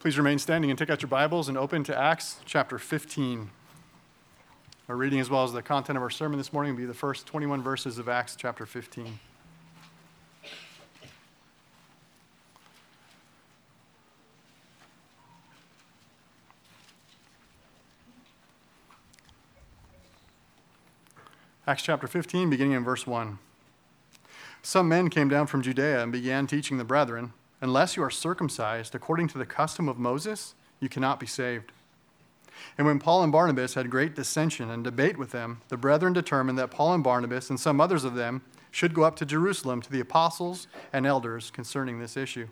Please remain standing and take out your Bibles and open to Acts chapter 15. Our reading, as well as the content of our sermon this morning, will be the first 21 verses of Acts chapter 15. Acts chapter 15, beginning in verse 1. Some men came down from Judea and began teaching the brethren Unless you are circumcised according to the custom of Moses, you cannot be saved. And when Paul and Barnabas had great dissension and debate with them, the brethren determined that Paul and Barnabas and some others of them should go up to Jerusalem to the apostles and elders concerning this issue.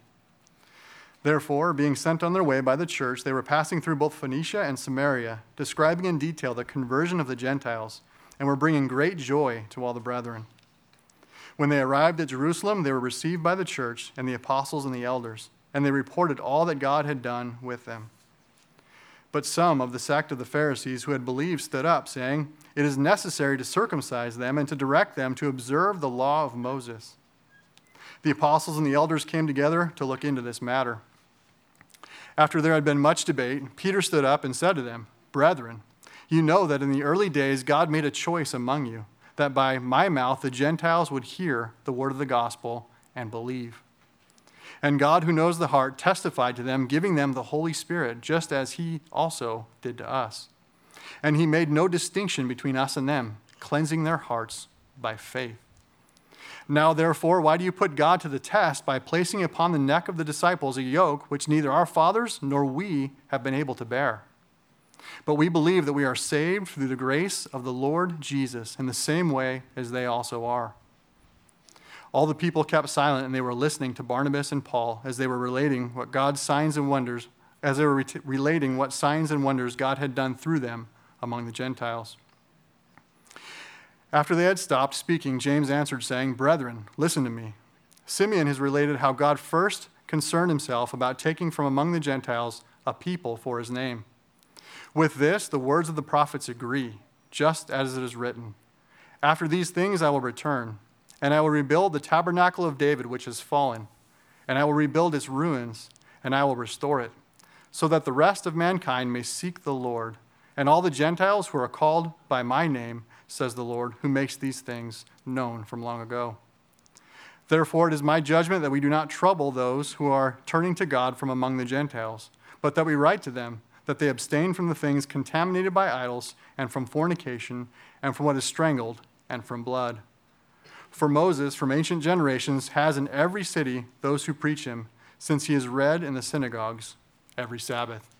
Therefore, being sent on their way by the church, they were passing through both Phoenicia and Samaria, describing in detail the conversion of the Gentiles, and were bringing great joy to all the brethren. When they arrived at Jerusalem, they were received by the church and the apostles and the elders, and they reported all that God had done with them. But some of the sect of the Pharisees who had believed stood up, saying, It is necessary to circumcise them and to direct them to observe the law of Moses. The apostles and the elders came together to look into this matter. After there had been much debate, Peter stood up and said to them, Brethren, you know that in the early days God made a choice among you that by my mouth the Gentiles would hear the word of the gospel and believe. And God, who knows the heart, testified to them, giving them the Holy Spirit, just as He also did to us. And He made no distinction between us and them, cleansing their hearts by faith. Now, therefore, why do you put God to the test by placing upon the neck of the disciples a yoke which neither our fathers nor we have been able to bear? But we believe that we are saved through the grace of the Lord Jesus in the same way as they also are. All the people kept silent and they were listening to Barnabas and Paul as they were relating what God's signs and wonders, as they were relating what signs and wonders God had done through them among the Gentiles. After they had stopped speaking, James answered, saying, Brethren, listen to me. Simeon has related how God first concerned himself about taking from among the Gentiles a people for his name. With this, the words of the prophets agree, just as it is written After these things I will return, and I will rebuild the tabernacle of David which has fallen, and I will rebuild its ruins, and I will restore it, so that the rest of mankind may seek the Lord, and all the Gentiles who are called by my name, says the Lord, who makes these things known from long ago. Therefore, it is my judgment that we do not trouble those who are turning to God from among the Gentiles, but that we write to them that they abstain from the things contaminated by idols, and from fornication, and from what is strangled, and from blood. For Moses, from ancient generations, has in every city those who preach him, since he is read in the synagogues every Sabbath.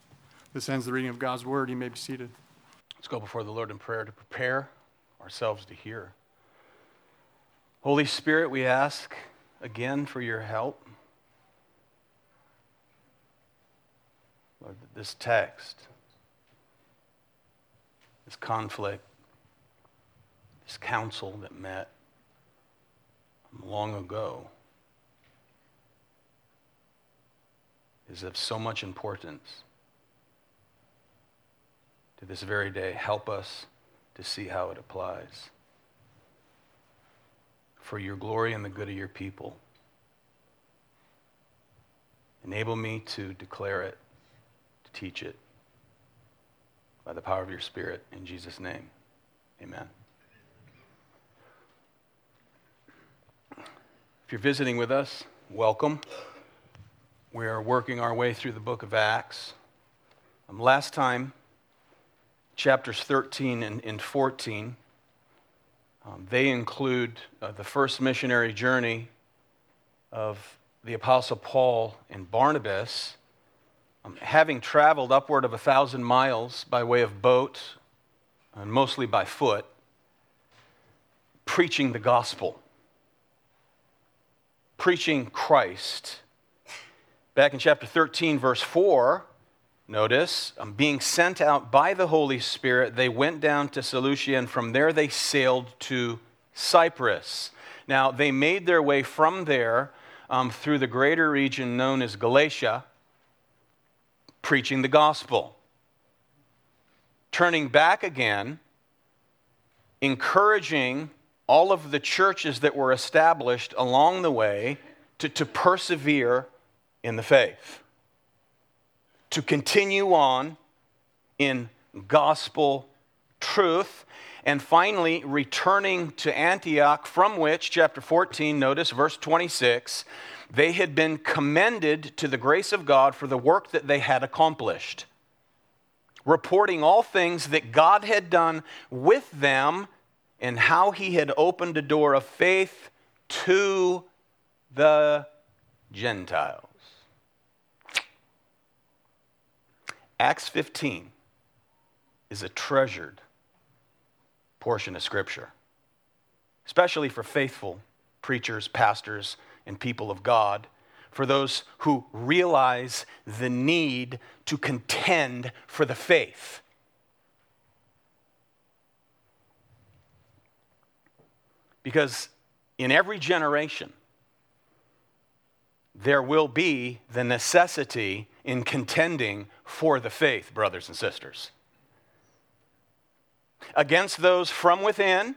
This ends the reading of God's word. You may be seated. Let's go before the Lord in prayer to prepare ourselves to hear. Holy Spirit, we ask again for your help. Lord, this text, this conflict, this council that met long ago is of so much importance to this very day. Help us to see how it applies. For your glory and the good of your people. Enable me to declare it teach it by the power of your Spirit. In Jesus' name, amen. If you're visiting with us, welcome. We are working our way through the book of Acts. Um, last time, chapters 13 and, and 14, um, they include uh, the first missionary journey of the Apostle Paul and Barnabas having traveled upward of a thousand miles by way of boat and mostly by foot, preaching the gospel, preaching Christ. Back in chapter 13, verse 4, notice, um, being sent out by the Holy Spirit, they went down to Seleucia, and from there they sailed to Cyprus. Now, they made their way from there um, through the greater region known as Galatia preaching the gospel. Turning back again, encouraging all of the churches that were established along the way to, to persevere in the faith. to continue on in gospel truth. And finally, returning to Antioch, from which, chapter 14, notice verse 26, they had been commended to the grace of God for the work that they had accomplished, reporting all things that God had done with them and how he had opened a door of faith to the Gentiles. Acts 15 is a treasured portion of Scripture, especially for faithful preachers, pastors, and people of God, for those who realize the need to contend for the faith. Because in every generation, there will be the necessity in contending for the faith, brothers and sisters. Against those from within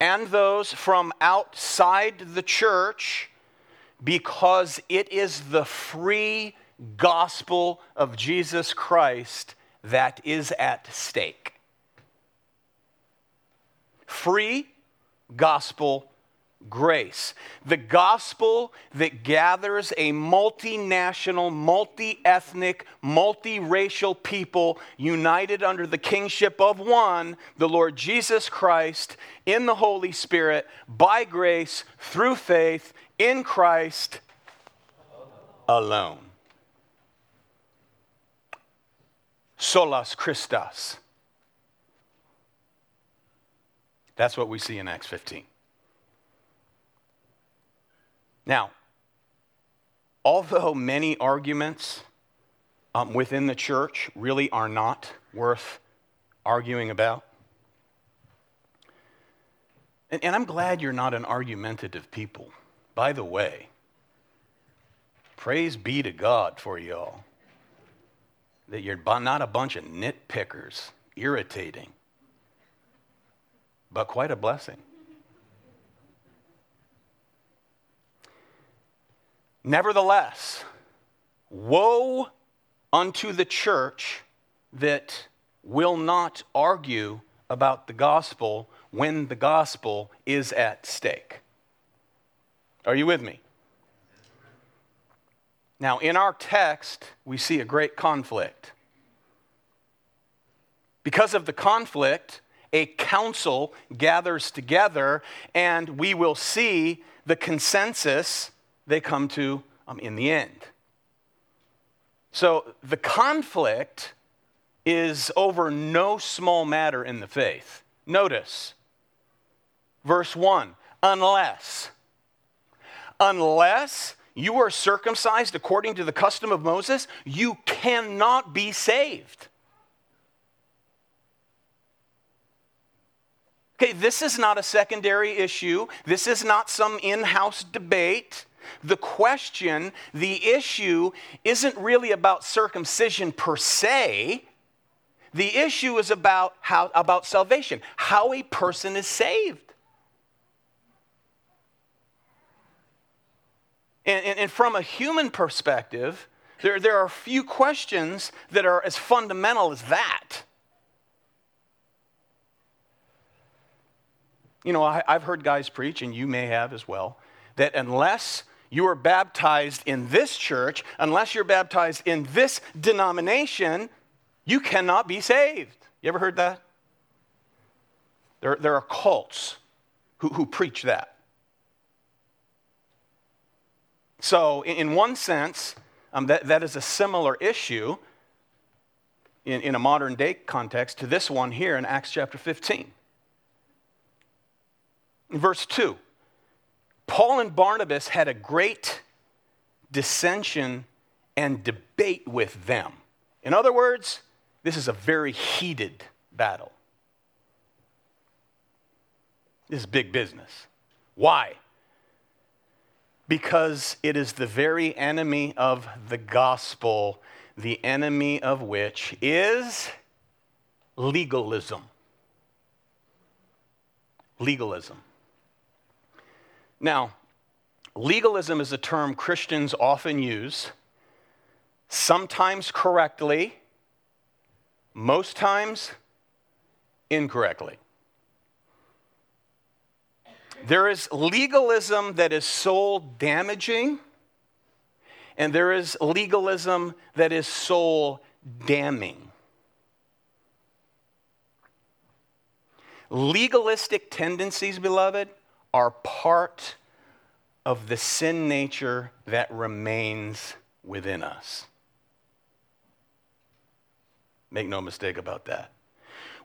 and those from outside the church, because it is the free gospel of Jesus Christ that is at stake. Free gospel grace. The gospel that gathers a multinational, multi ethnic, multiracial people united under the kingship of one, the Lord Jesus Christ, in the Holy Spirit, by grace, through faith, in Christ alone. Solus Christus. That's what we see in Acts 15. Now, although many arguments um, within the church really are not worth arguing about, and, and I'm glad you're not an argumentative people. By the way, praise be to God for y'all that you're not a bunch of nitpickers, irritating, but quite a blessing. Nevertheless, woe unto the church that will not argue about the gospel when the gospel is at stake. Are you with me? Now, in our text, we see a great conflict. Because of the conflict, a council gathers together, and we will see the consensus they come to um, in the end. So the conflict is over no small matter in the faith. Notice verse 1 unless, unless you are circumcised according to the custom of Moses, you cannot be saved. Okay, this is not a secondary issue. This is not some in house debate. The question, the issue, isn't really about circumcision per se. The issue is about, how, about salvation, how a person is saved. And, and, and from a human perspective, there, there are few questions that are as fundamental as that. You know, I, have heard guys preach, and you may have as well, that unless you are baptized in this church, unless you're baptized in this denomination, you cannot be saved. You ever heard that? There, there are cults who, who preach that. So, in, in one sense, um, that, that is a similar issue in, in a modern day context to this one here in Acts chapter 15. Verse 2 Paul and Barnabas had a great dissension and debate with them. In other words, this is a very heated battle. This is big business. Why? Because it is the very enemy of the gospel, the enemy of which is legalism. Legalism. Now, legalism is a term Christians often use sometimes correctly, most times incorrectly. There is legalism that is soul damaging, and there is legalism that is soul damning. Legalistic tendencies, beloved, are part of the sin nature that remains within us. Make no mistake about that.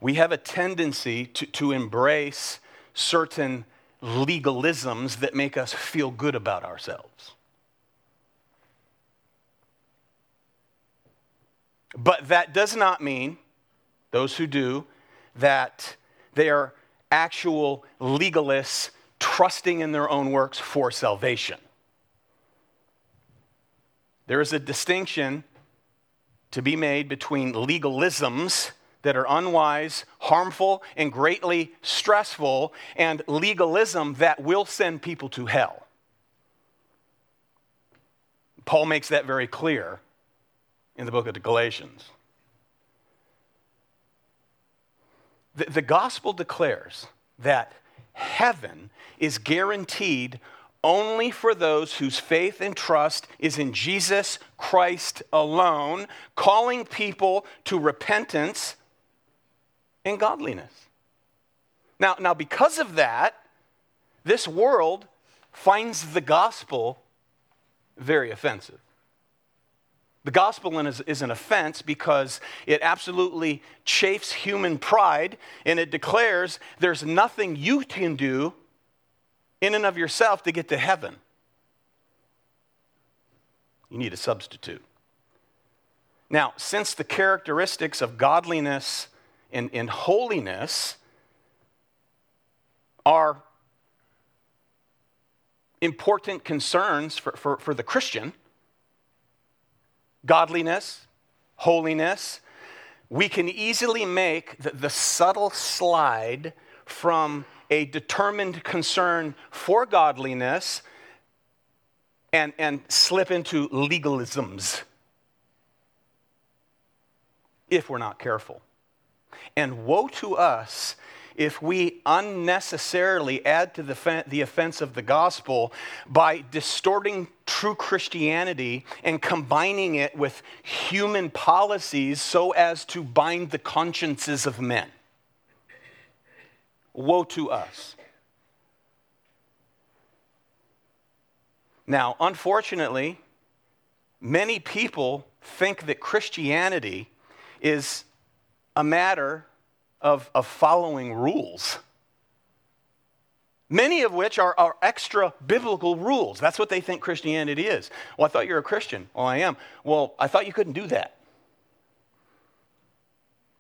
We have a tendency to, to embrace certain legalisms that make us feel good about ourselves. But that does not mean, those who do, that they are actual legalists trusting in their own works for salvation. There is a distinction to be made between legalisms that are unwise, harmful, and greatly stressful, and legalism that will send people to hell. Paul makes that very clear in the book of the Galatians. The, the gospel declares that heaven is guaranteed only for those whose faith and trust is in Jesus Christ alone, calling people to repentance and godliness. Now, now because of that, this world finds the gospel very offensive. The gospel is, is an offense because it absolutely chafes human pride and it declares there's nothing you can do in and of yourself to get to heaven. You need a substitute. Now, since the characteristics of godliness and, and holiness are important concerns for, for, for the Christian, godliness, holiness, we can easily make the, the subtle slide from a determined concern for godliness and, and slip into legalisms if we're not careful. And woe to us if we unnecessarily add to the, the offense of the gospel by distorting true Christianity and combining it with human policies so as to bind the consciences of men. Woe to us. Now, unfortunately, many people think that Christianity is a matter of, of following rules. Many of which are, are extra biblical rules. That's what they think Christianity is. Well, I thought you were a Christian. Well, I am. Well, I thought you couldn't do that.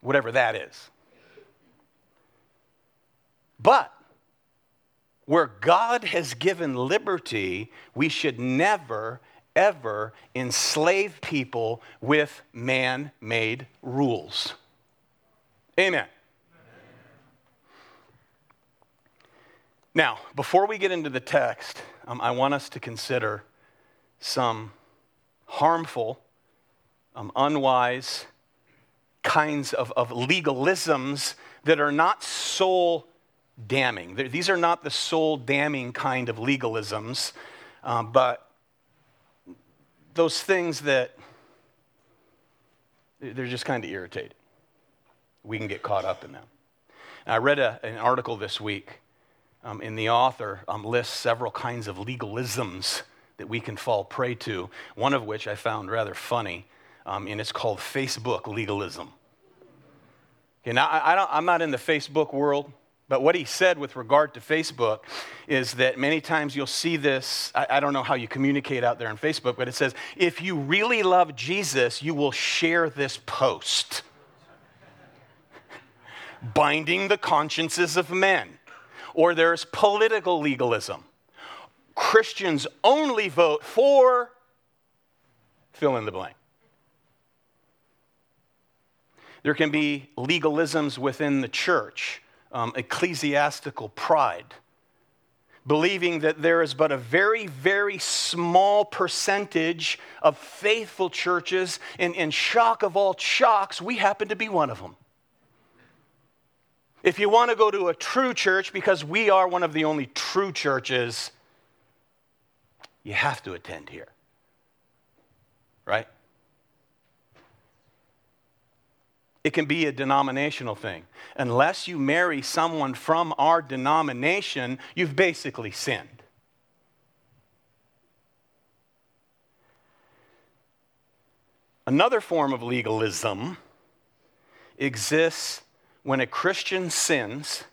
Whatever that is. But where God has given liberty, we should never, ever enslave people with man made rules. Amen. Now, before we get into the text, um, I want us to consider some harmful, um, unwise kinds of, of legalisms that are not soul damning. They're, these are not the soul damning kind of legalisms, um, but those things that they're just kind of irritating. We can get caught up in them. I read a, an article this week, um, and the author um, lists several kinds of legalisms that we can fall prey to, one of which I found rather funny, um, and it's called Facebook legalism. Okay, now I, I'm not in the Facebook world. But what he said with regard to Facebook is that many times you'll see this. I, I, don't know how you communicate out there on Facebook, but it says, if you really love Jesus, you will share this post. Binding the consciences of men. Or there's political legalism. Christians only vote for fill in the blank. There can be legalisms within the church um, ecclesiastical pride. believing that there is but a very, very small percentage of faithful churches, and in shock of all shocks, we happen to be one of them. If you want to go to a true church, because we are one of the only true churches, you have to attend here. Right? It can be a denominational thing. Unless you marry someone from our denomination, you've basically sinned. Another form of legalism exists when a Christian sins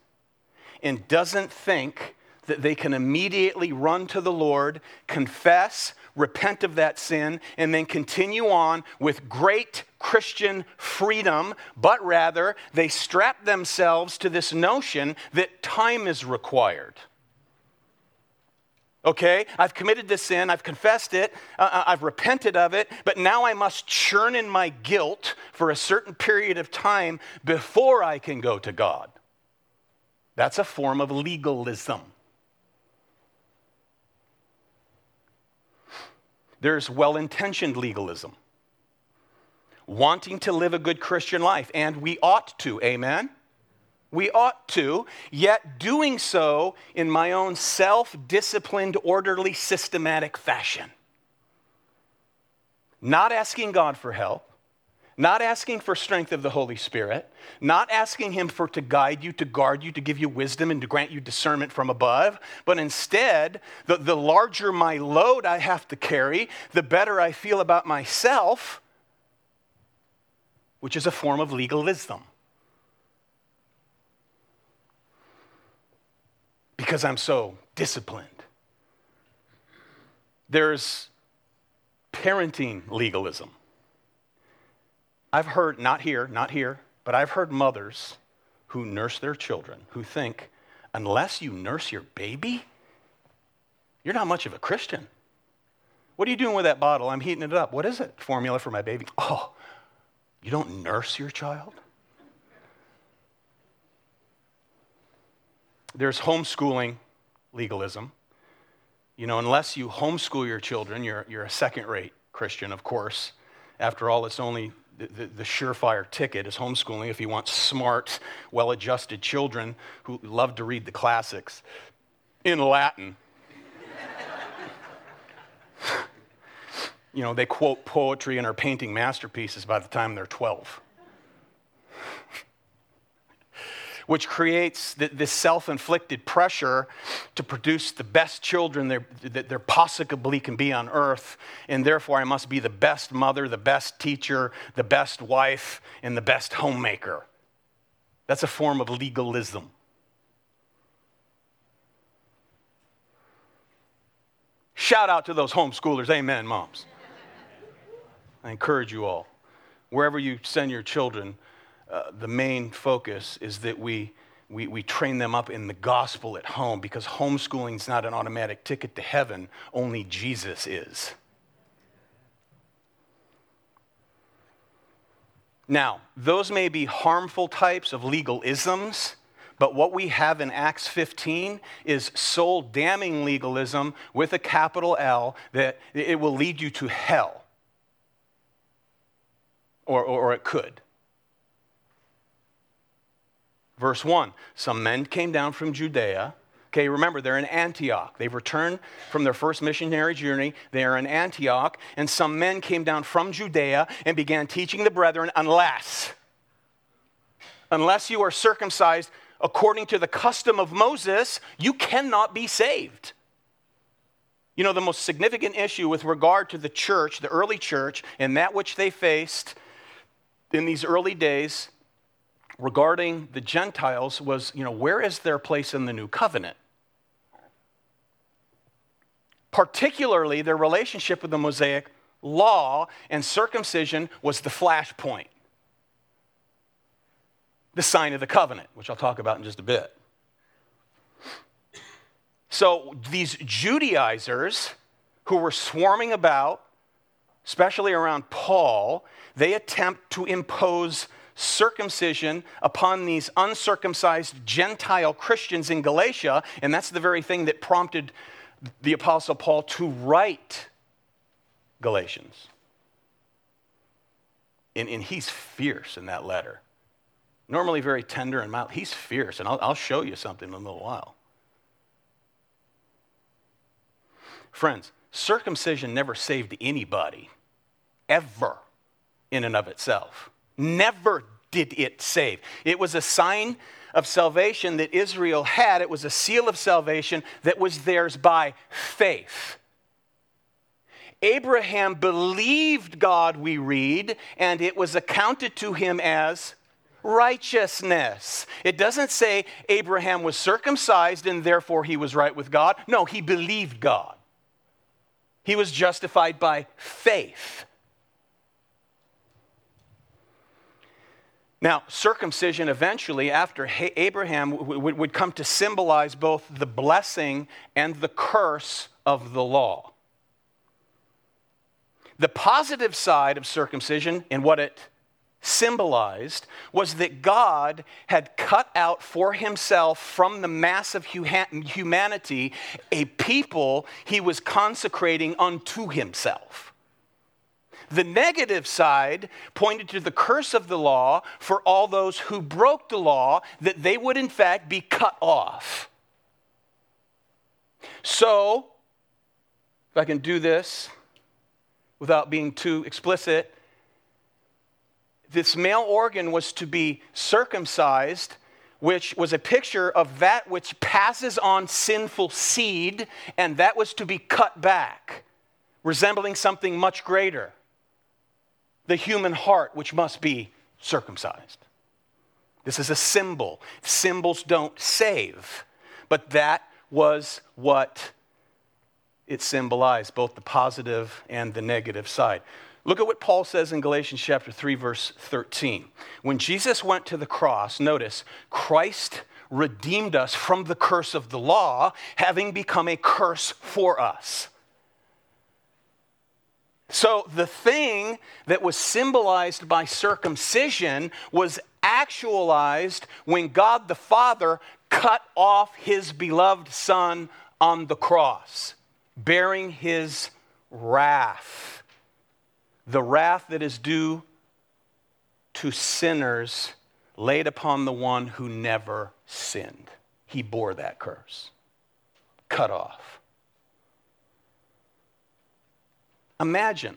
and doesn't think that they can immediately run to the Lord, confess, repent of that sin, and then continue on with great Christian freedom, but rather they strap themselves to this notion that time is required. Okay, I've committed this sin, I've confessed it, uh, uh, I've repented of it, but now I must churn in my guilt for a certain period of time before I can go to God. That's a form of legalism. There's well intentioned legalism, wanting to live a good Christian life, and we ought to, amen? We ought to, yet doing so in my own self disciplined, orderly, systematic fashion. Not asking God for help, not asking for strength of the Holy Spirit, not asking Him for to guide you, to guard you, to give you wisdom, and to grant you discernment from above, but instead, the, the larger my load I have to carry, the better I feel about myself, which is a form of legalism. Because I'm so disciplined. There's parenting legalism. I've heard, not here, not here, but I've heard mothers who nurse their children who think, unless you nurse your baby, you're not much of a Christian. What are you doing with that bottle? I'm heating it up. What is it? Formula for my baby. Oh, you don't nurse your child? There's homeschooling legalism. You know, unless you homeschool your children, you're, you're a second rate Christian, of course. After all, it's only the, the, the, surefire ticket is homeschooling if you want smart, well adjusted children who love to read the classics in Latin. you know, they quote poetry and are painting masterpieces by the time they're 12. Which creates this self inflicted pressure to produce the best children that there possibly can be on earth. And therefore, I must be the best mother, the best teacher, the best wife, and the best homemaker. That's a form of legalism. Shout out to those homeschoolers. Amen, moms. I encourage you all. Wherever you send your children, uh, the main focus is that we, we, we train them up in the gospel at home because homeschooling is not an automatic ticket to heaven, only Jesus is. Now, those may be harmful types of legalisms, but what we have in Acts 15 is soul damning legalism with a capital L that it will lead you to hell. Or, or, or it could. Verse 1 Some men came down from Judea. Okay, remember, they're in Antioch. They've returned from their first missionary journey. They are in Antioch, and some men came down from Judea and began teaching the brethren, unless, unless you are circumcised according to the custom of Moses, you cannot be saved. You know, the most significant issue with regard to the church, the early church, and that which they faced in these early days regarding the Gentiles was, you know, where is their place in the new covenant? Particularly, their relationship with the Mosaic law and circumcision was the flashpoint, the sign of the covenant, which I'll talk about in just a bit. So, these Judaizers who were swarming about, especially around Paul, they attempt to impose circumcision upon these uncircumcised Gentile Christians in Galatia, and that's the very thing that prompted the Apostle Paul to write Galatians. And, and he's fierce in that letter. Normally very tender and mild. He's fierce, and I'll, I'll show you something in a little while. Friends, circumcision never saved anybody, ever, in and of itself. Never did it save. It was a sign of salvation that Israel had, it was a seal of salvation that was theirs by faith. Abraham believed God, we read, and it was accounted to him as righteousness. It doesn't say Abraham was circumcised and therefore he was right with God. No, he believed God. He was justified by faith. Now, circumcision eventually, after Abraham, would come to symbolize both the blessing and the curse of the law. The positive side of circumcision and what it symbolized was that God had cut out for himself from the mass of humanity a people he was consecrating unto himself. The negative side pointed to the curse of the law for all those who broke the law, that they would in fact be cut off. So, if I can do this without being too explicit, this male organ was to be circumcised, which was a picture of that which passes on sinful seed, and that was to be cut back, resembling something much greater the human heart, which must be circumcised. This is a symbol. Symbols don't save, but that was what it symbolized, both the positive and the negative side. Look at what Paul says in Galatians chapter 3 verse 13. When Jesus went to the cross, notice, Christ redeemed us from the curse of the law, having become a curse for us. So the thing that was symbolized by circumcision was actualized when God the Father cut off his beloved Son on the cross, bearing his wrath. The wrath that is due to sinners laid upon the one who never sinned. He bore that curse, cut off. Imagine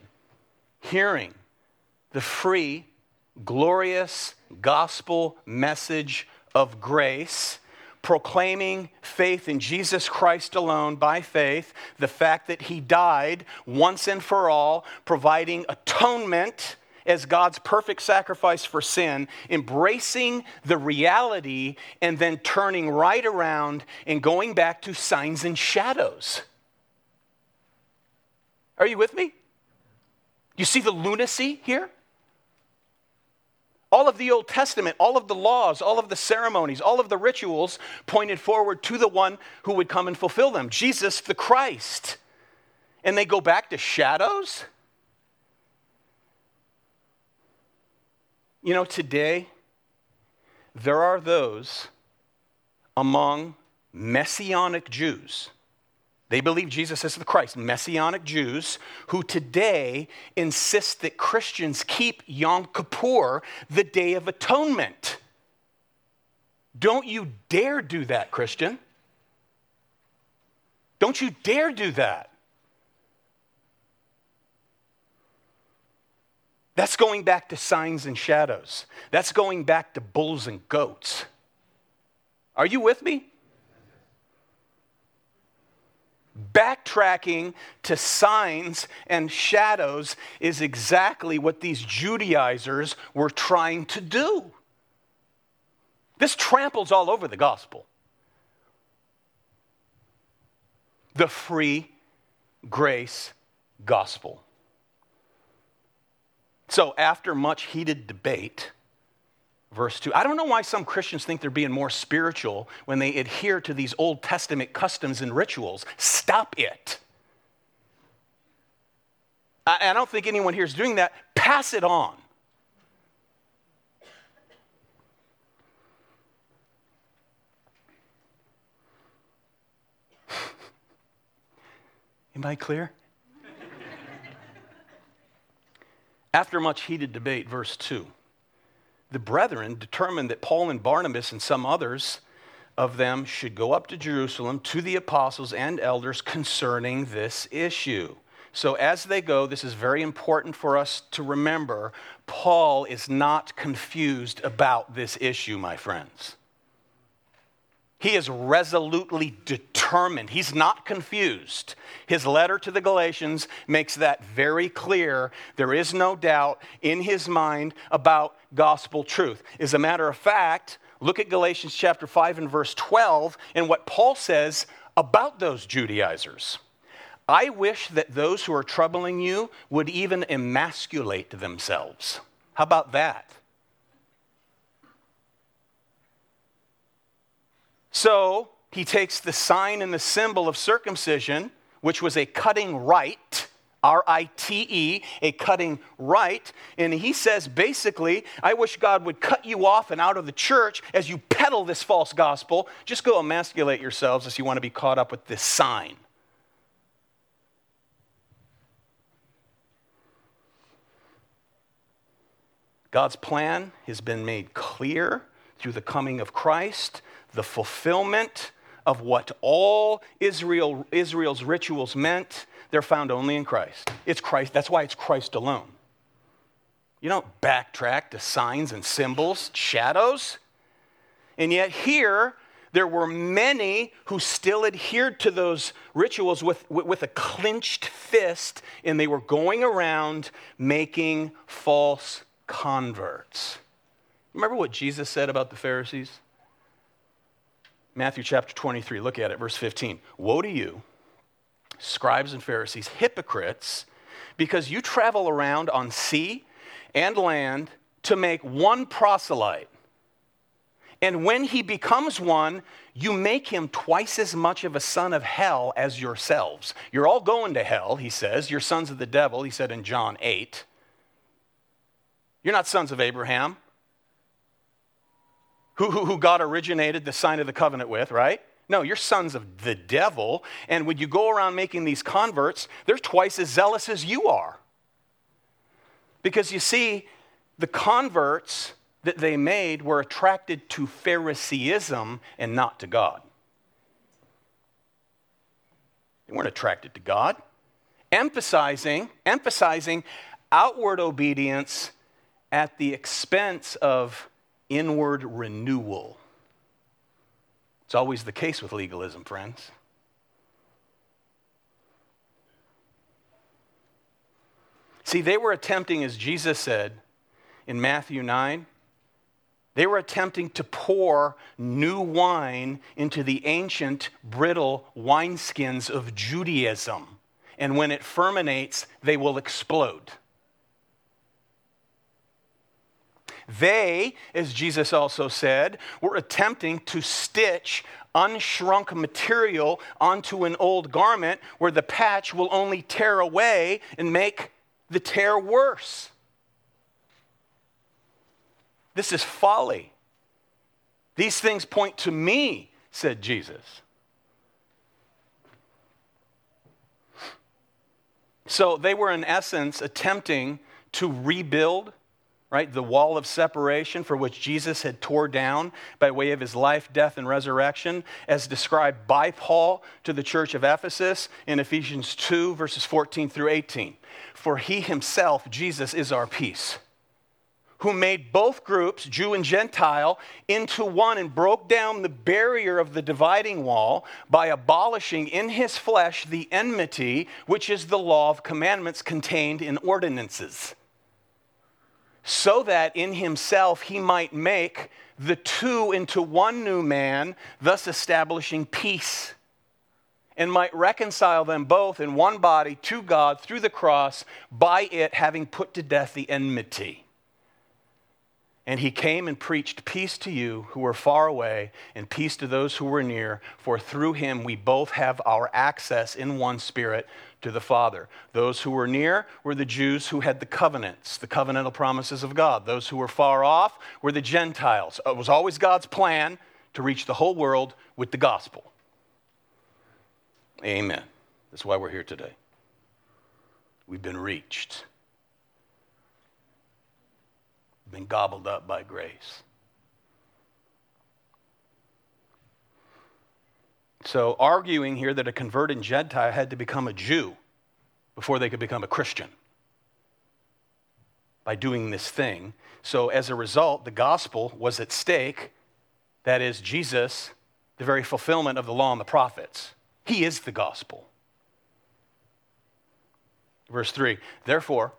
hearing the free, glorious gospel message of grace, proclaiming faith in Jesus Christ alone by faith, the fact that He died once and for all, providing atonement as God's perfect sacrifice for sin, embracing the reality and then turning right around and going back to signs and shadows. Are you with me? You see the lunacy here? All of the Old Testament, all of the laws, all of the ceremonies, all of the rituals pointed forward to the one who would come and fulfill them Jesus the Christ. And they go back to shadows? You know, today, there are those among messianic Jews they believe Jesus is the Christ, Messianic Jews, who today insist that Christians keep Yom Kippur, the Day of Atonement. Don't you dare do that, Christian. Don't you dare do that. That's going back to signs and shadows. That's going back to bulls and goats. Are you with me? Backtracking to signs and shadows is exactly what these Judaizers were trying to do. This tramples all over the gospel. The free grace gospel. So, after much heated debate, verse 2. I don't know why some Christians think they're being more spiritual when they adhere to these Old Testament customs and rituals. Stop it. I, I don't think anyone here is doing that. Pass it on. Am I clear? After much heated debate, verse 2 the brethren determined that Paul and Barnabas and some others of them should go up to Jerusalem to the apostles and elders concerning this issue. So, as they go, this is very important for us to remember. Paul is not confused about this issue, my friends. He is resolutely determined. He's not confused. His letter to the Galatians makes that very clear. There is no doubt in his mind about gospel truth. As a matter of fact, look at Galatians chapter 5 and verse 12 and what Paul says about those Judaizers. I wish that those who are troubling you would even emasculate themselves. How about that? So he takes the sign and the symbol of circumcision, which was a cutting rite, R I T E, a cutting right. And he says basically, I wish God would cut you off and out of the church as you peddle this false gospel. Just go emasculate yourselves as you want to be caught up with this sign. God's plan has been made clear through the coming of Christ the fulfillment of what all Israel, Israel's rituals meant, they're found only in Christ. It's Christ. That's why it's Christ alone. You don't backtrack to signs and symbols, shadows. And yet, here, there were many who still adhered to those rituals with, with a clenched fist, and they were going around making false converts. Remember what Jesus said about the Pharisees? Matthew chapter 23, look at it, verse 15. Woe to you, scribes and Pharisees, hypocrites, because you travel around on sea and land to make one proselyte. And when he becomes one, you make him twice as much of a son of hell as yourselves. You're all going to hell, he says. You're sons of the devil, he said in John 8. You're not sons of Abraham who, who, who God originated the sign of the covenant with, right? No, you're sons of the devil. And when you go around making these converts, they're twice as zealous as you are. Because you see, the converts that they made were attracted to Phariseeism and not to God. They weren't attracted to God. Emphasizing, emphasizing outward obedience at the expense of inward renewal. It's always the case with legalism, friends. See, they were attempting, as Jesus said in Matthew 9, they were attempting to pour new wine into the ancient, brittle wineskins of Judaism. And when it fermentates, they will explode. They, as Jesus also said, were attempting to stitch unshrunk material onto an old garment where the patch will only tear away and make the tear worse. This is folly. These things point to me, said Jesus. So they were, in essence, attempting to rebuild right? The wall of separation for which Jesus had tore down by way of his life, death, and resurrection, as described by Paul to the church of Ephesus in Ephesians 2, verses 14 through 18. For he himself, Jesus, is our peace, who made both groups, Jew and Gentile, into one and broke down the barrier of the dividing wall by abolishing in his flesh the enmity, which is the law of commandments contained in ordinances so that in himself he might make the two into one new man, thus establishing peace, and might reconcile them both in one body to God through the cross, by it having put to death the enmity. And he came and preached peace to you who were far away, and peace to those who were near, for through him we both have our access in one spirit to the Father. Those who were near were the Jews who had the covenants, the covenantal promises of God. Those who were far off were the Gentiles. It was always God's plan to reach the whole world with the gospel. Amen. That's why we're here today. We've been reached, been gobbled up by grace. So, arguing here that a converted Gentile had to become a Jew before they could become a Christian by doing this thing. So, as a result, the gospel was at stake. That is, Jesus, the very fulfillment of the law and the prophets. He is the gospel. Verse 3 Therefore,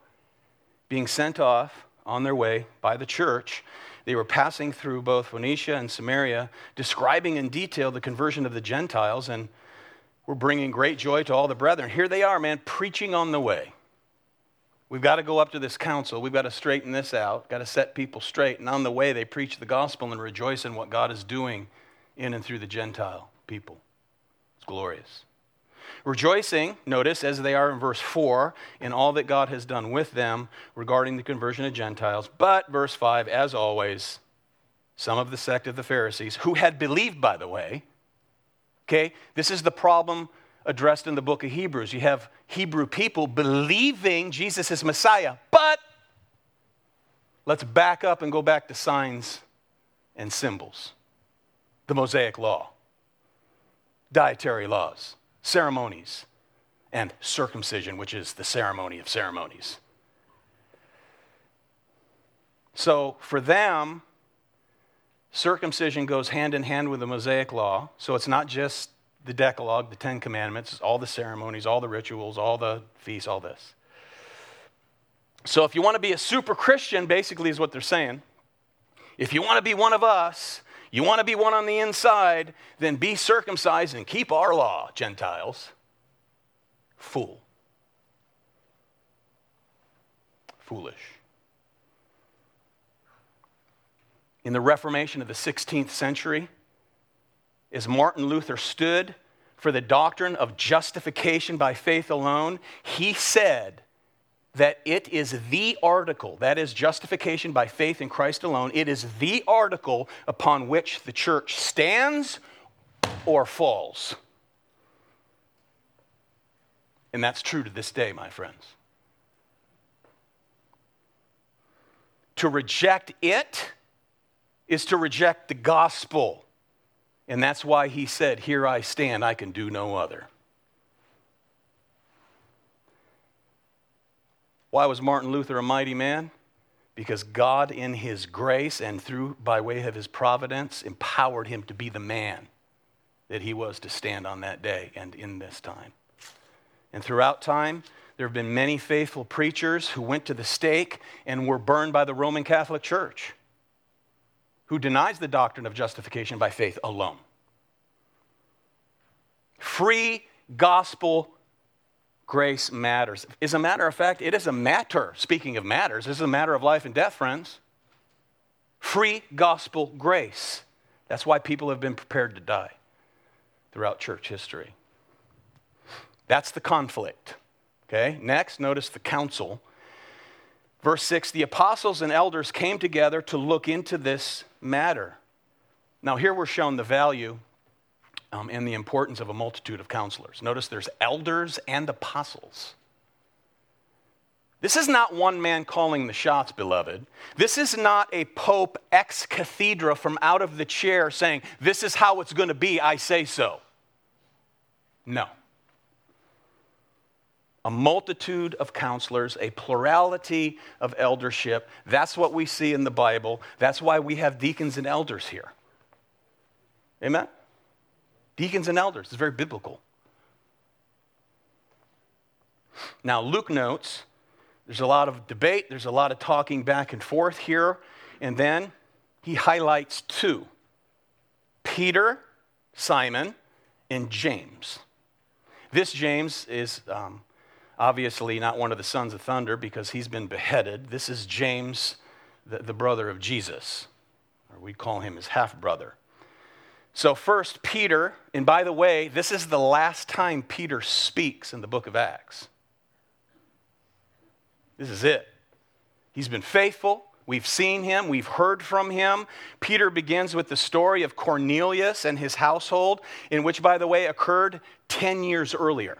being sent off on their way by the church, they were passing through both Phoenicia and Samaria, describing in detail the conversion of the Gentiles, and were bringing great joy to all the brethren. Here they are, man, preaching on the way. We've got to go up to this council. We've got to straighten this out, got to set people straight. And on the way, they preach the gospel and rejoice in what God is doing in and through the Gentile people. It's glorious. Rejoicing, notice, as they are in verse 4, in all that God has done with them regarding the conversion of Gentiles. But, verse 5, as always, some of the sect of the Pharisees, who had believed, by the way, okay, this is the problem addressed in the book of Hebrews. You have Hebrew people believing Jesus is Messiah, but let's back up and go back to signs and symbols, the Mosaic law, dietary laws ceremonies and circumcision, which is the ceremony of ceremonies. So for them, circumcision goes hand in hand with the Mosaic law. So it's not just the Decalogue, the Ten Commandments, all the ceremonies, all the rituals, all the feasts, all this. So if you want to be a super Christian, basically, is what they're saying. If you want to be one of us, you want to be one on the inside, then be circumcised and keep our law, Gentiles. Fool. Foolish. In the Reformation of the 16th century, as Martin Luther stood for the doctrine of justification by faith alone, he said, that it is the article, that is justification by faith in Christ alone, it is the article upon which the church stands or falls. And that's true to this day, my friends. To reject it is to reject the gospel. And that's why he said, Here I stand, I can do no other. Why was Martin Luther a mighty man? Because God, in his grace and through by way of his providence, empowered him to be the man that he was to stand on that day and in this time. And throughout time, there have been many faithful preachers who went to the stake and were burned by the Roman Catholic Church, who denies the doctrine of justification by faith alone. Free gospel grace matters. As a matter of fact, it is a matter, speaking of matters, this is a matter of life and death, friends. Free gospel grace. That's why people have been prepared to die throughout church history. That's the conflict. Okay, next, notice the council. Verse 6 the apostles and elders came together to look into this matter. Now, here we're shown the value um, and the importance of a multitude of counselors. Notice there's elders and apostles. This is not one man calling the shots, beloved. This is not a pope ex cathedra from out of the chair saying, This is how it's going to be, I say so. No. A multitude of counselors, a plurality of eldership. That's what we see in the Bible. That's why we have deacons and elders here. Amen? Deacons and elders. It's very biblical. Now, Luke notes there's a lot of debate, there's a lot of talking back and forth here, and then he highlights two Peter, Simon, and James. This James is um, obviously not one of the sons of thunder because he's been beheaded. This is James, the, the brother of Jesus, or we call him his half brother. So, first, Peter, and by the way, this is the last time Peter speaks in the book of Acts. This is it. He's been faithful. We've seen him, we've heard from him. Peter begins with the story of Cornelius and his household, in which, by the way, occurred 10 years earlier.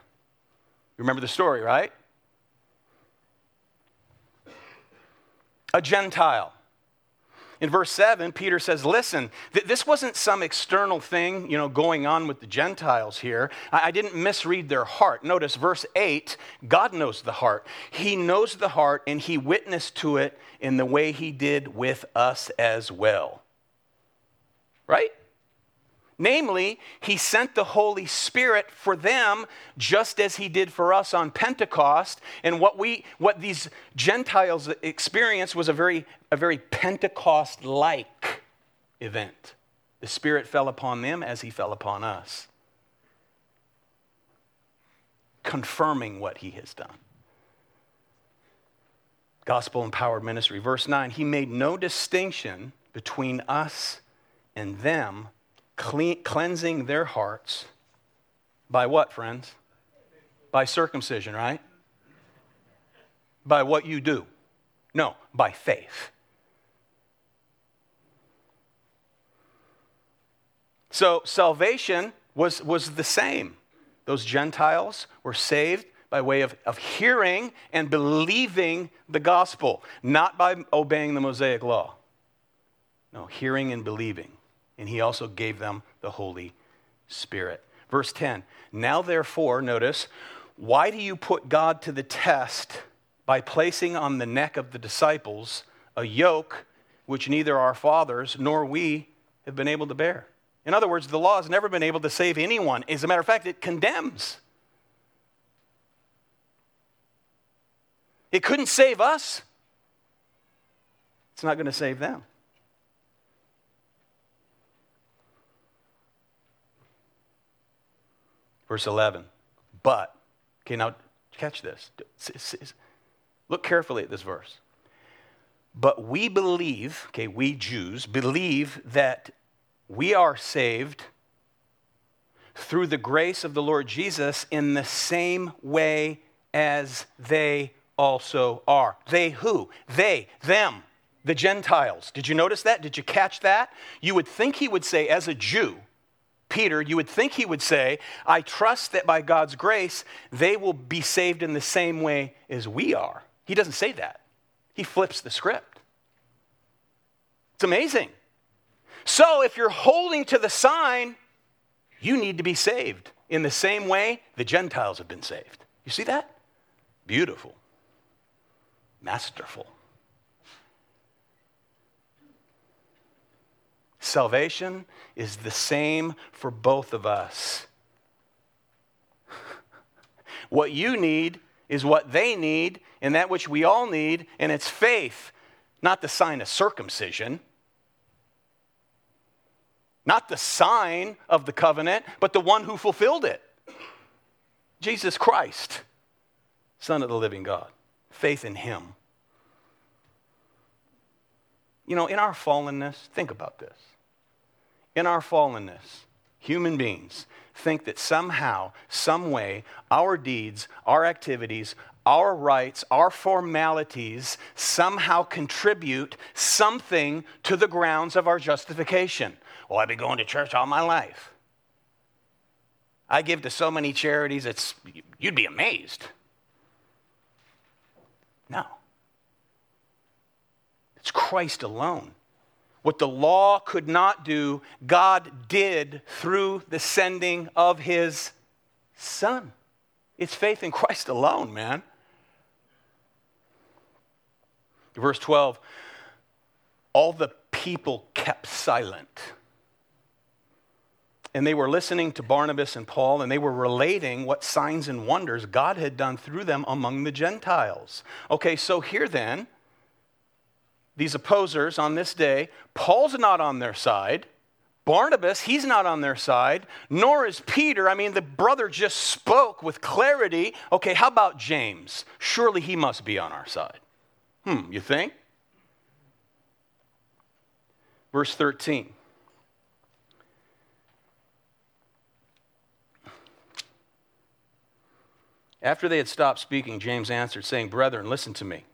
You Remember the story, right? A Gentile in verse 7, Peter says, Listen, th- this wasn't some external thing, you know, going on with the Gentiles here. I-, I didn't misread their heart. Notice verse 8 God knows the heart. He knows the heart, and He witnessed to it in the way He did with us as well. Right? Namely, he sent the Holy Spirit for them just as he did for us on Pentecost. And what, we, what these Gentiles experienced was a very, a very Pentecost like event. The Spirit fell upon them as he fell upon us, confirming what he has done. Gospel empowered ministry. Verse 9, he made no distinction between us and them cleansing their hearts by what, friends? By circumcision, right? By what you do. No, by faith. So salvation was, was the same. Those Gentiles were saved by way of, of hearing and believing the gospel, not by obeying the Mosaic law. No, hearing and believing and he also gave them the Holy Spirit. Verse 10 Now, therefore, notice, why do you put God to the test by placing on the neck of the disciples a yoke which neither our fathers nor we have been able to bear? In other words, the law has never been able to save anyone. As a matter of fact, it condemns. It couldn't save us, it's not going to save them. Verse 11. But, okay, now catch this. Look carefully at this verse. But we believe, okay, we Jews believe that we are saved through the grace of the Lord Jesus in the same way as they also are. They who? They, them, the Gentiles. Did you notice that? Did you catch that? You would think he would say, as a Jew, Peter, you would think he would say, I trust that by God's grace, they will be saved in the same way as we are. He doesn't say that, he flips the script. It's amazing. So if you're holding to the sign, you need to be saved in the same way the Gentiles have been saved. You see that? Beautiful, masterful. Salvation is the same for both of us. what you need is what they need, and that which we all need, and it's faith, not the sign of circumcision, not the sign of the covenant, but the one who fulfilled it Jesus Christ, Son of the living God. Faith in Him. You know, in our fallenness, think about this in our fallenness, human beings think that somehow, some way, our deeds, our activities, our rites, our formalities somehow contribute something to the grounds of our justification. Well, I've been going to church all my life. I give to so many charities, it's, you'd be amazed. No. It's Christ alone what the law could not do, God did through the sending of his son. It's faith in Christ alone, man. Verse 12 all the people kept silent. And they were listening to Barnabas and Paul, and they were relating what signs and wonders God had done through them among the Gentiles. Okay, so here then, these opposers on this day, Paul's not on their side. Barnabas, he's not on their side, nor is Peter. I mean, the brother just spoke with clarity. Okay, how about James? Surely he must be on our side. Hmm, you think? Verse 13. After they had stopped speaking, James answered, saying, Brethren, listen to me.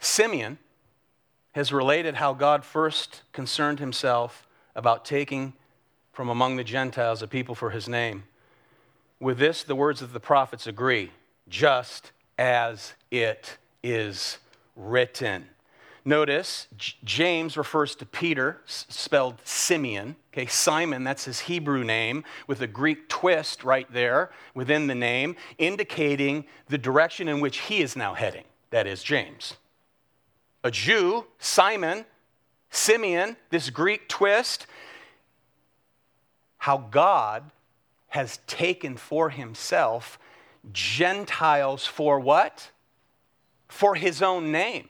Simeon has related how God first concerned himself about taking from among the Gentiles a people for his name. With this, the words of the prophets agree, just as it is written. Notice James refers to Peter, spelled Simeon. Okay, Simon, that's his Hebrew name, with a Greek twist right there within the name, indicating the direction in which he is now heading. That is James. A Jew, Simon, Simeon, this Greek twist, how God has taken for himself Gentiles for what? For his own name.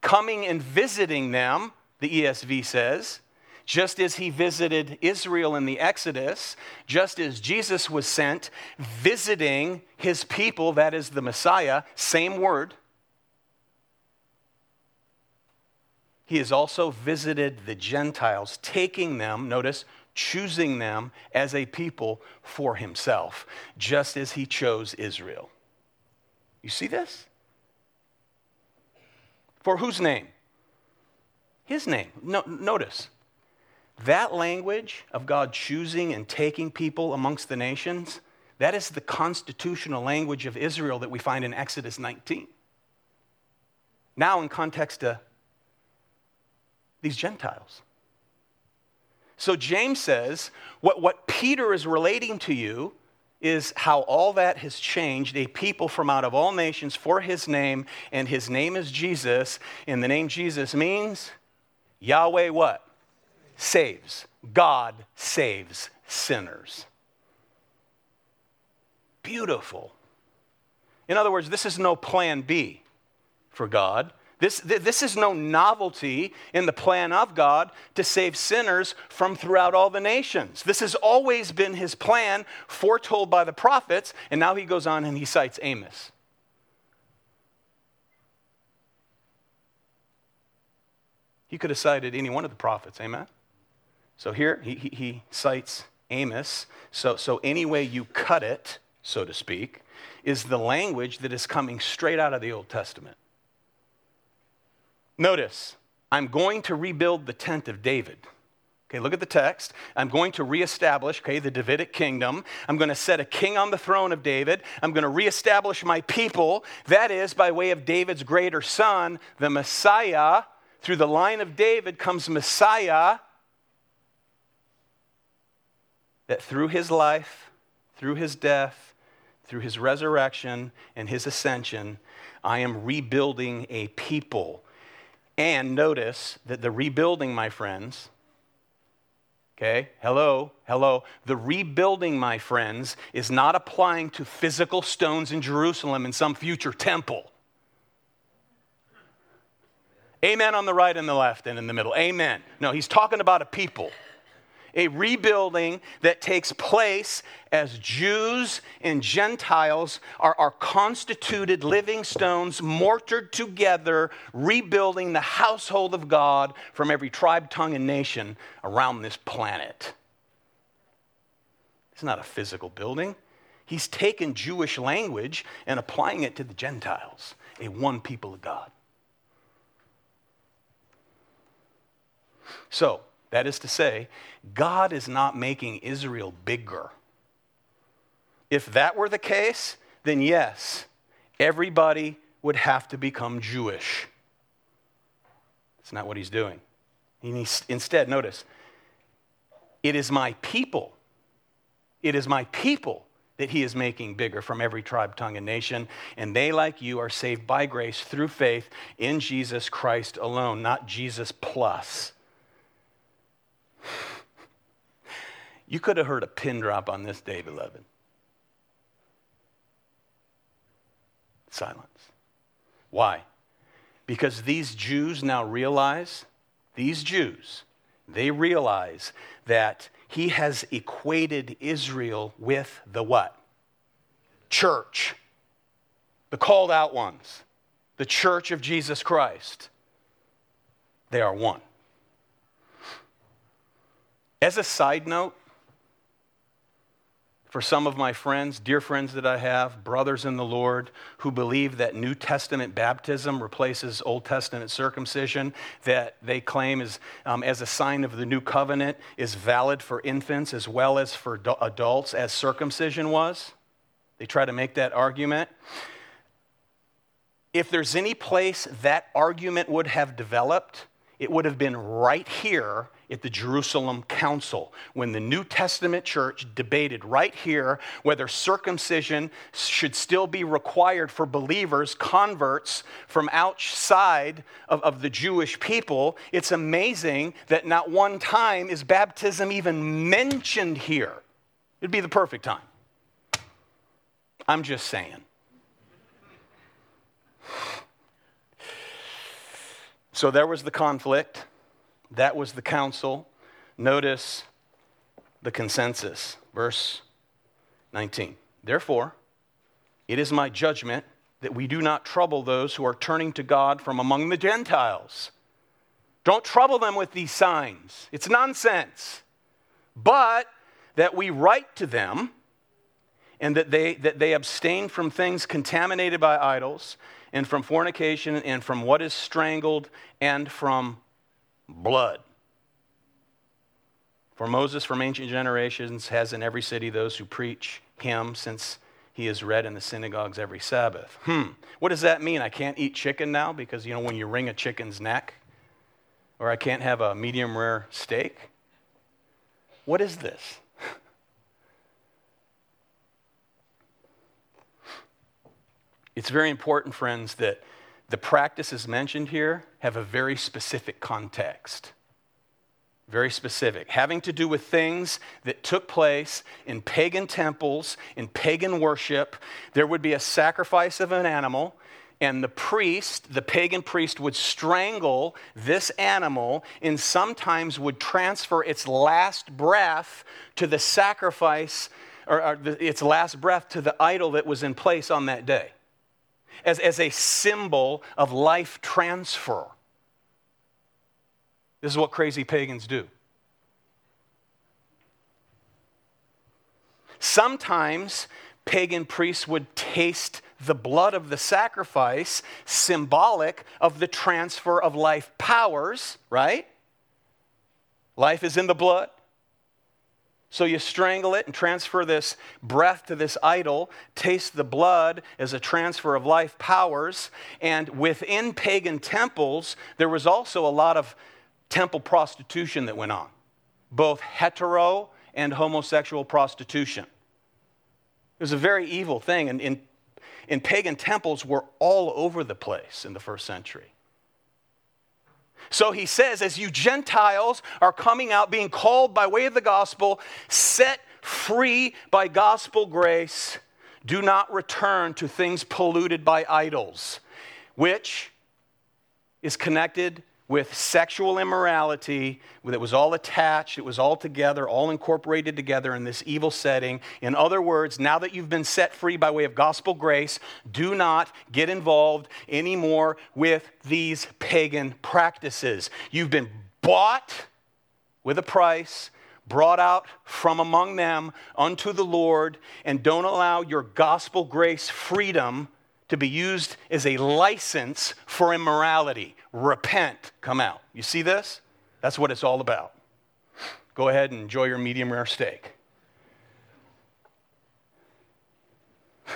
Coming and visiting them, the ESV says, just as he visited Israel in the Exodus, just as Jesus was sent visiting his people, that is the Messiah, same word. He has also visited the Gentiles, taking them, notice, choosing them as a people for himself, just as he chose Israel. You see this? For whose name? His name. No, notice, that language of God choosing and taking people amongst the nations, that is the constitutional language of Israel that we find in Exodus 19. Now, in context to these Gentiles. So James says, what, what Peter is relating to you is how all that has changed a people from out of all nations for his name, and his name is Jesus. And the name Jesus means Yahweh what? Saves. God saves sinners. Beautiful. In other words, this is no plan B for God. This, this is no novelty in the plan of God to save sinners from throughout all the nations. This has always been his plan, foretold by the prophets, and now he goes on and he cites Amos. He could have cited any one of the prophets, amen? So here he, he, he cites Amos. So, so any way you cut it, so to speak, is the language that is coming straight out of the Old Testament. Notice, I'm going to rebuild the tent of David. Okay, look at the text. I'm going to reestablish, okay, the Davidic kingdom. I'm going to set a king on the throne of David. I'm going to reestablish my people. That is, by way of David's greater son, the Messiah. Through the line of David comes Messiah. That through his life, through his death, through his resurrection, and his ascension, I am rebuilding a people and notice that the rebuilding, my friends, okay, hello, hello, the rebuilding, my friends, is not applying to physical stones in Jerusalem in some future temple. Amen on the right and the left and in the middle. Amen. No, he's talking about a people a rebuilding that takes place as Jews and Gentiles are, constituted living stones, mortared together, rebuilding the household of God from every tribe, tongue, and nation around this planet. It's not a physical building. He's taken Jewish language and applying it to the Gentiles, a one people of God. So, that is to say, God is not making Israel bigger. If that were the case, then yes, everybody would have to become Jewish. That's not what he's doing. He instead, notice, it is my people. It is my people that he is making bigger from every tribe, tongue, and nation. And they, like you, are saved by grace through faith in Jesus Christ alone, not Jesus plus. You could have heard a pin drop on this day, beloved. Silence. Why? Because these Jews now realize, these Jews, they realize that he has equated Israel with the what? Church. The called out ones. The church of Jesus Christ. They are one. As a side note, for some of my friends, dear friends that I have, brothers in the Lord, who believe that New Testament baptism replaces Old Testament circumcision, that they claim is um, as a sign of the new covenant is valid for infants as well as for adults as circumcision was. They try to make that argument. If there's any place that argument would have developed, it would have been right here at the Jerusalem Council when the New Testament church debated right here whether circumcision should still be required for believers, converts from outside of, of the Jewish people. It's amazing that not one time is baptism even mentioned here. It'd be the perfect time. I'm just saying. So there was the conflict. That was the council. Notice the consensus. Verse 19. Therefore, it is my judgment that we do not trouble those who are turning to God from among the Gentiles. Don't trouble them with these signs. It's nonsense. But that we write to them and that they, that they abstain from things contaminated by idols and from fornication and from what is strangled and from blood. For Moses from ancient generations has in every city those who preach him since he is read in the synagogues every Sabbath. Hmm, what does that mean? I can't eat chicken now because, you know, when you wring a chicken's neck, or I can't have a medium rare steak? What is this? It's very important, friends, that the practices mentioned here have a very specific context. Very specific, having to do with things that took place in pagan temples, in pagan worship. There would be a sacrifice of an animal, and the priest, the pagan priest, would strangle this animal and sometimes would transfer its last breath to the sacrifice, or, or the, its last breath to the idol that was in place on that day as, as a symbol of life transfer. This is what crazy pagans do. Sometimes pagan priests would taste the blood of the sacrifice, symbolic of the transfer of life powers, right? Life is in the blood. So you strangle it and transfer this breath to this idol, taste the blood as a transfer of life powers. And within pagan temples, there was also a lot of temple prostitution that went on, both hetero and homosexual prostitution. It was a very evil thing, and in, in pagan temples were all over the place in the first century. So he says, as you Gentiles are coming out, being called by way of the gospel, set free by gospel grace, do not return to things polluted by idols, which is connected with sexual immorality that was all attached, it was all together, all incorporated together in this evil setting. In other words, now that you've been set free by way of gospel grace, do not get involved anymore with these pagan practices. You've been bought with a price. Brought out from among them unto the Lord, and don't allow your gospel grace freedom to be used as a license for immorality. Repent, come out. You see this? That's what it's all about. Go ahead and enjoy your medium rare steak.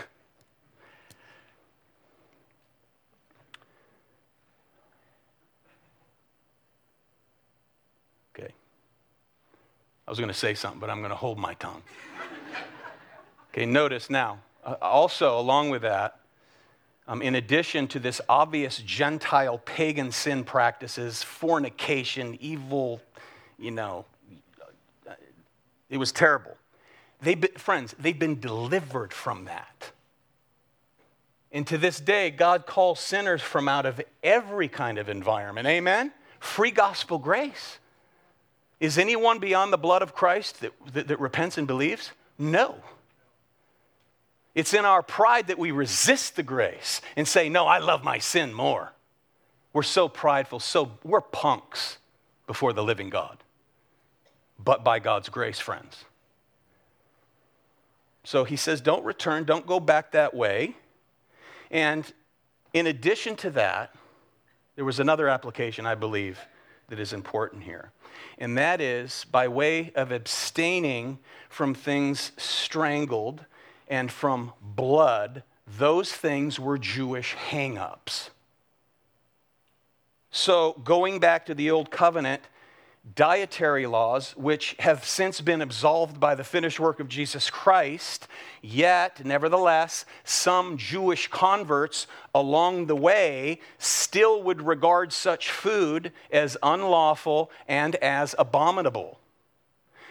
Okay. I was going to say something, but I'm going to hold my tongue. Okay, notice now, uh, also along with that, um, in addition to this obvious Gentile pagan sin practices, fornication, evil, you know, it was terrible. They, friends, they've been delivered from that. And to this day, God calls sinners from out of every kind of environment. Amen? Free gospel grace. Is anyone beyond the blood of Christ that, that, that repents and believes? No. It's in our pride that we resist the grace and say, No, I love my sin more. We're so prideful, so we're punks before the living God. But by God's grace, friends. So he says, Don't return, don't go back that way. And in addition to that, there was another application, I believe, that is important here. And that is by way of abstaining from things strangled and from blood, those things were Jewish hang ups. So, going back to the Old Covenant, dietary laws, which have since been absolved by the finished work of Jesus Christ, yet, nevertheless, some Jewish converts along the way still would regard such food as unlawful and as abominable.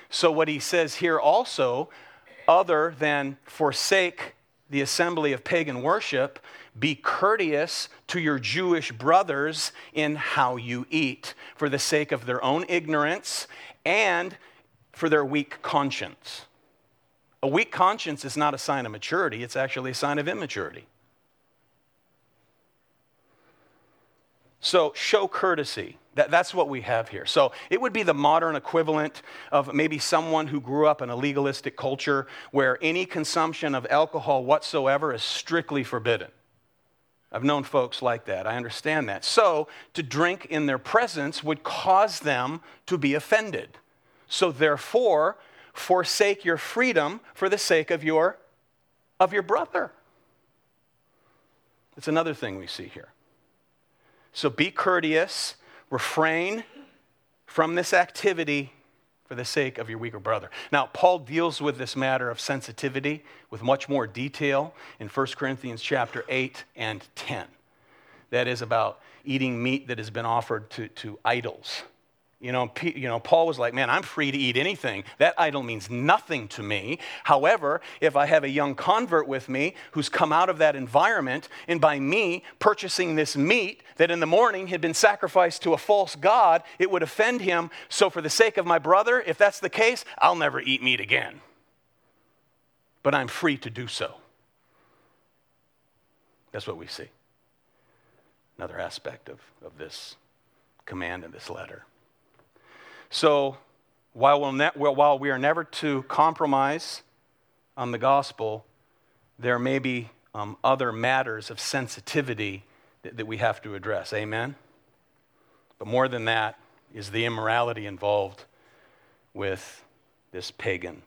So, what he says here also, other than forsake the assembly of pagan worship, be courteous to your Jewish brothers in how you eat, for the sake of their own ignorance and for their weak conscience. A weak conscience is not a sign of maturity, it's actually a sign of immaturity. So, show courtesy. That, that's what we have here. So, it would be the modern equivalent of maybe someone who grew up in a legalistic culture where any consumption of alcohol whatsoever is strictly forbidden. I've known folks like that. I understand that. So, to drink in their presence would cause them to be offended. So, therefore, forsake your freedom for the sake of your of your brother. It's another thing we see here. So be courteous, refrain from this activity for the sake of your weaker brother. Now, Paul deals with this matter of sensitivity with much more detail in 1 Corinthians chapter 8 and 10. That is about eating meat that has been offered to, to idols. You know, P, you know, Paul was like, man, I'm free to eat anything. That idol means nothing to me. However, if I have a young convert with me who's come out of that environment, and by me purchasing this meat that in the morning had been sacrificed to a false god, it would offend him. So, for the sake of my brother, if that's the case, I'll never eat meat again. But I'm free to do so. That's what we see. Another aspect of, of this command in this letter. So while, we'll ne- while we are never to compromise on the gospel, there may be um, other matters of sensitivity that, that we have to address. Amen? But more than that is the immorality involved with this pagan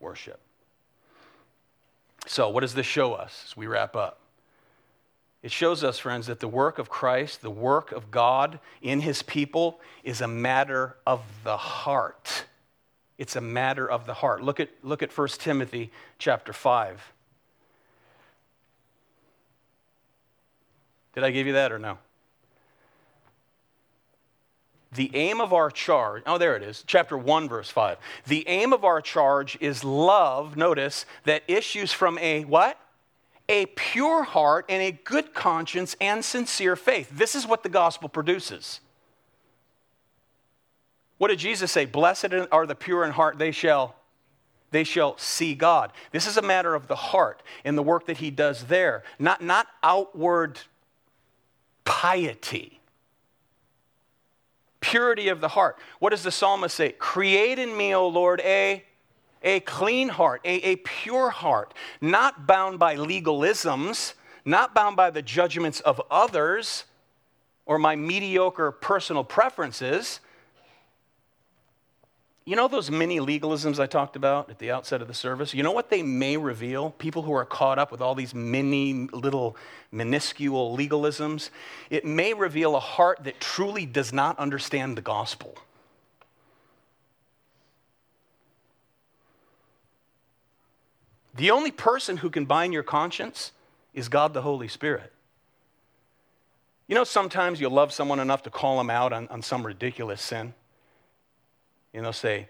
worship. So, what does this show us as we wrap up? It shows us, friends, that the work of Christ, the work of God in his people, is a matter of the heart. It's a matter of the heart. Look at, look at 1 Timothy chapter 5. Did I give you that or no? The aim of our charge, oh, there it is, chapter 1, verse 5. The aim of our charge is love, notice, that issues from a what? A pure heart and a good conscience and sincere faith. This is what the gospel produces. What did Jesus say? Blessed are the pure in heart, they shall they shall see God. This is a matter of the heart and the work that he does there, not, not outward piety. Purity of the heart. What does the psalmist say? Create in me, O Lord, a a clean heart, a, a pure heart, not bound by legalisms, not bound by the judgments of others or my mediocre personal preferences. You know those mini legalisms I talked about at the outset of the service? You know what they may reveal? People who are caught up with all these mini, little, minuscule legalisms? It may reveal a heart that truly does not understand the gospel. The only person who can bind your conscience is God the Holy Spirit. You know, sometimes you'll love someone enough to call them out on, on some ridiculous sin. You know, say,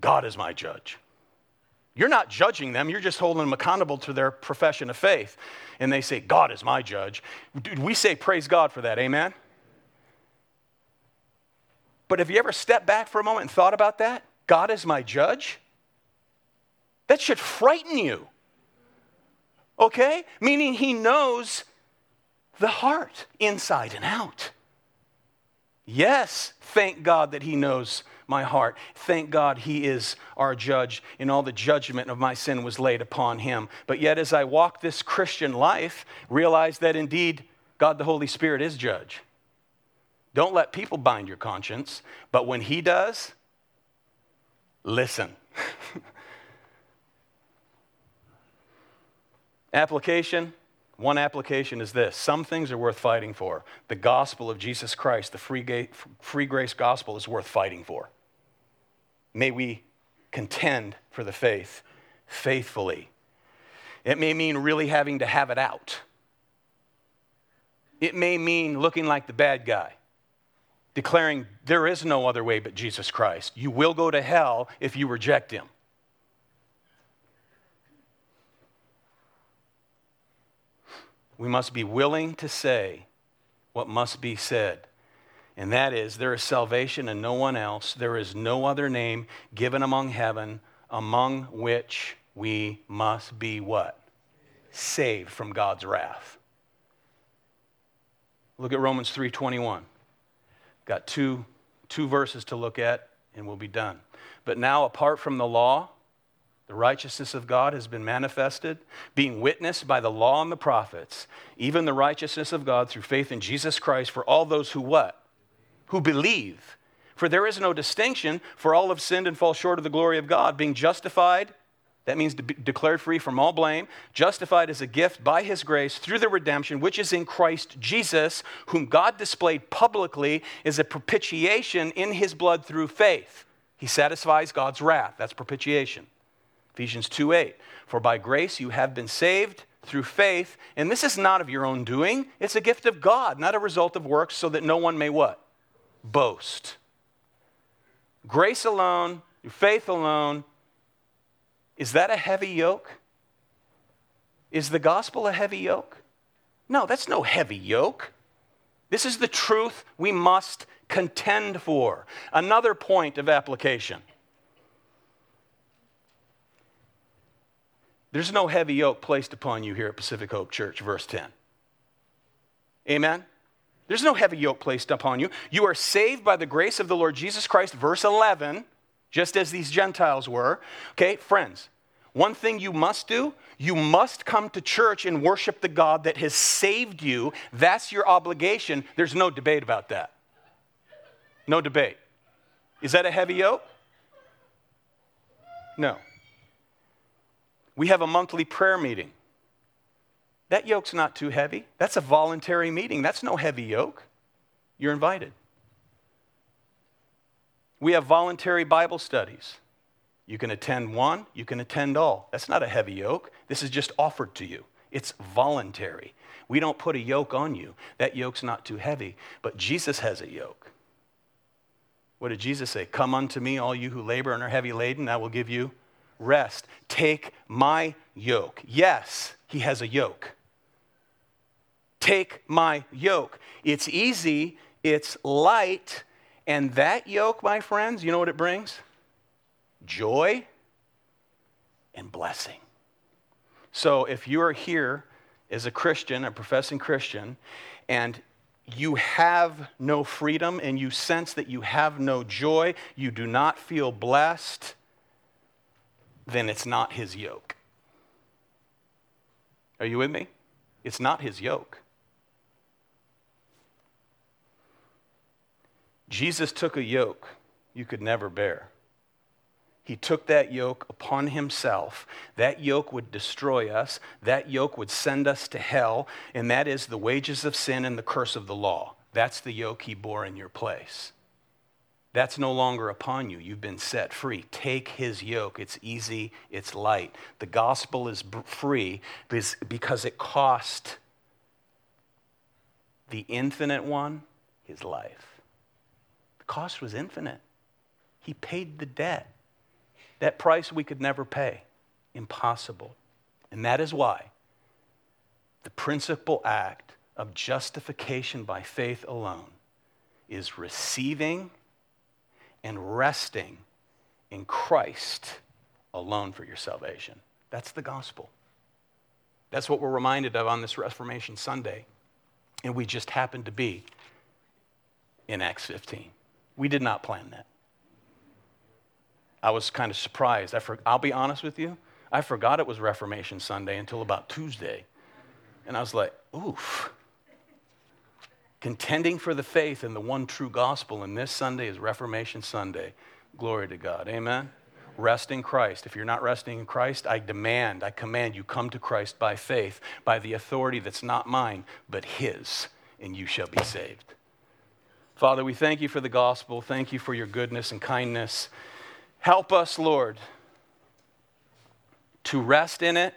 God is my judge. You're not judging them, you're just holding them accountable to their profession of faith. And they say, God is my judge. Dude, we say, Praise God for that, amen? But have you ever stepped back for a moment and thought about that? God is my judge? That should frighten you. Okay? Meaning he knows the heart inside and out. Yes, thank God that he knows my heart. Thank God he is our judge, and all the judgment of my sin was laid upon him. But yet, as I walk this Christian life, realize that indeed God the Holy Spirit is judge. Don't let people bind your conscience, but when he does, listen. Application one application is this some things are worth fighting for. The gospel of Jesus Christ, the free, ga- free grace gospel, is worth fighting for. May we contend for the faith faithfully. It may mean really having to have it out. It may mean looking like the bad guy, declaring there is no other way but Jesus Christ. You will go to hell if you reject him. We must be willing to say what must be said. And that is, there is salvation in no one else. There is no other name given among heaven among which we must be what? Saved from God's wrath. Look at Romans 3:21. Got two, two verses to look at, and we'll be done. But now, apart from the law, the righteousness of God has been manifested, being witnessed by the law and the prophets, even the righteousness of God through faith in Jesus Christ for all those who what? Who believe. For there is no distinction, for all have sinned and fall short of the glory of God, being justified, that means de- declared free from all blame, justified as a gift by his grace through the redemption which is in Christ Jesus, whom God displayed publicly as a propitiation in his blood through faith. He satisfies God's wrath. That's propitiation. Ephesians 2 8. For by grace you have been saved through faith, and this is not of your own doing, it's a gift of God, not a result of works, so that no one may what? Boast. Grace alone, faith alone. Is that a heavy yoke? Is the gospel a heavy yoke? No, that's no heavy yoke. This is the truth we must contend for. Another point of application. There's no heavy yoke placed upon you here at Pacific Hope Church, verse 10. Amen? There's no heavy yoke placed upon you. You are saved by the grace of the Lord Jesus Christ, verse 11, just as these Gentiles were. Okay, friends, one thing you must do you must come to church and worship the God that has saved you. That's your obligation. There's no debate about that. No debate. Is that a heavy yoke? No. We have a monthly prayer meeting. That yoke's not too heavy. That's a voluntary meeting. That's no heavy yoke. You're invited. We have voluntary Bible studies. You can attend one, you can attend all. That's not a heavy yoke. This is just offered to you. It's voluntary. We don't put a yoke on you. That yoke's not too heavy, but Jesus has a yoke. What did Jesus say? Come unto me, all you who labor and are heavy laden, I will give you rest. Take my yoke. Yes, he has a yoke. Take my yoke. It's easy, it's light, and that yoke, my friends, you know what it brings? Joy and blessing. So if you are here as a Christian, a professing Christian, and you have no freedom and you sense that you have no joy, you do not feel blessed, then it's not his yoke. Are you with me? It's not his yoke. Jesus took a yoke you could never bear. He took that yoke upon himself. That yoke would destroy us. That yoke would send us to hell. And that is the wages of sin and the curse of the law. That's the yoke he bore in your place. That's no longer upon you. You've been set free. Take his yoke. It's easy, it's light. The gospel is free because it cost the infinite one his life. The cost was infinite. He paid the debt. That price we could never pay. Impossible. And that is why the principal act of justification by faith alone is receiving and resting in Christ alone for your salvation. That's the gospel. That's what we're reminded of on this Reformation Sunday. And we just happened to be in Acts 15. We did not plan that. I was kind of surprised. I for, I'll be honest with you, I forgot it was Reformation Sunday until about Tuesday. And I was like, oof contending for the faith in the one true gospel, and this Sunday is Reformation Sunday. Glory to God. Amen. Rest in Christ. If you're not resting in Christ, I demand, I command you come to Christ by faith, by the authority that's not mine, but His, and you shall be saved. Father, we thank you for the gospel. Thank you for your goodness and kindness. Help us, Lord, to rest in it,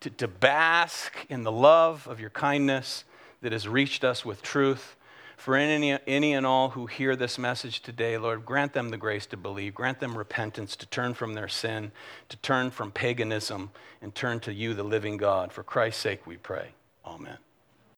to, to bask in the love of your kindness that has reached us with truth. For any, any and all who hear this message today, Lord, grant them the grace to believe, grant them repentance, to turn from their sin, to turn from paganism, and turn to you, the living God. For Christ's sake we pray. Amen.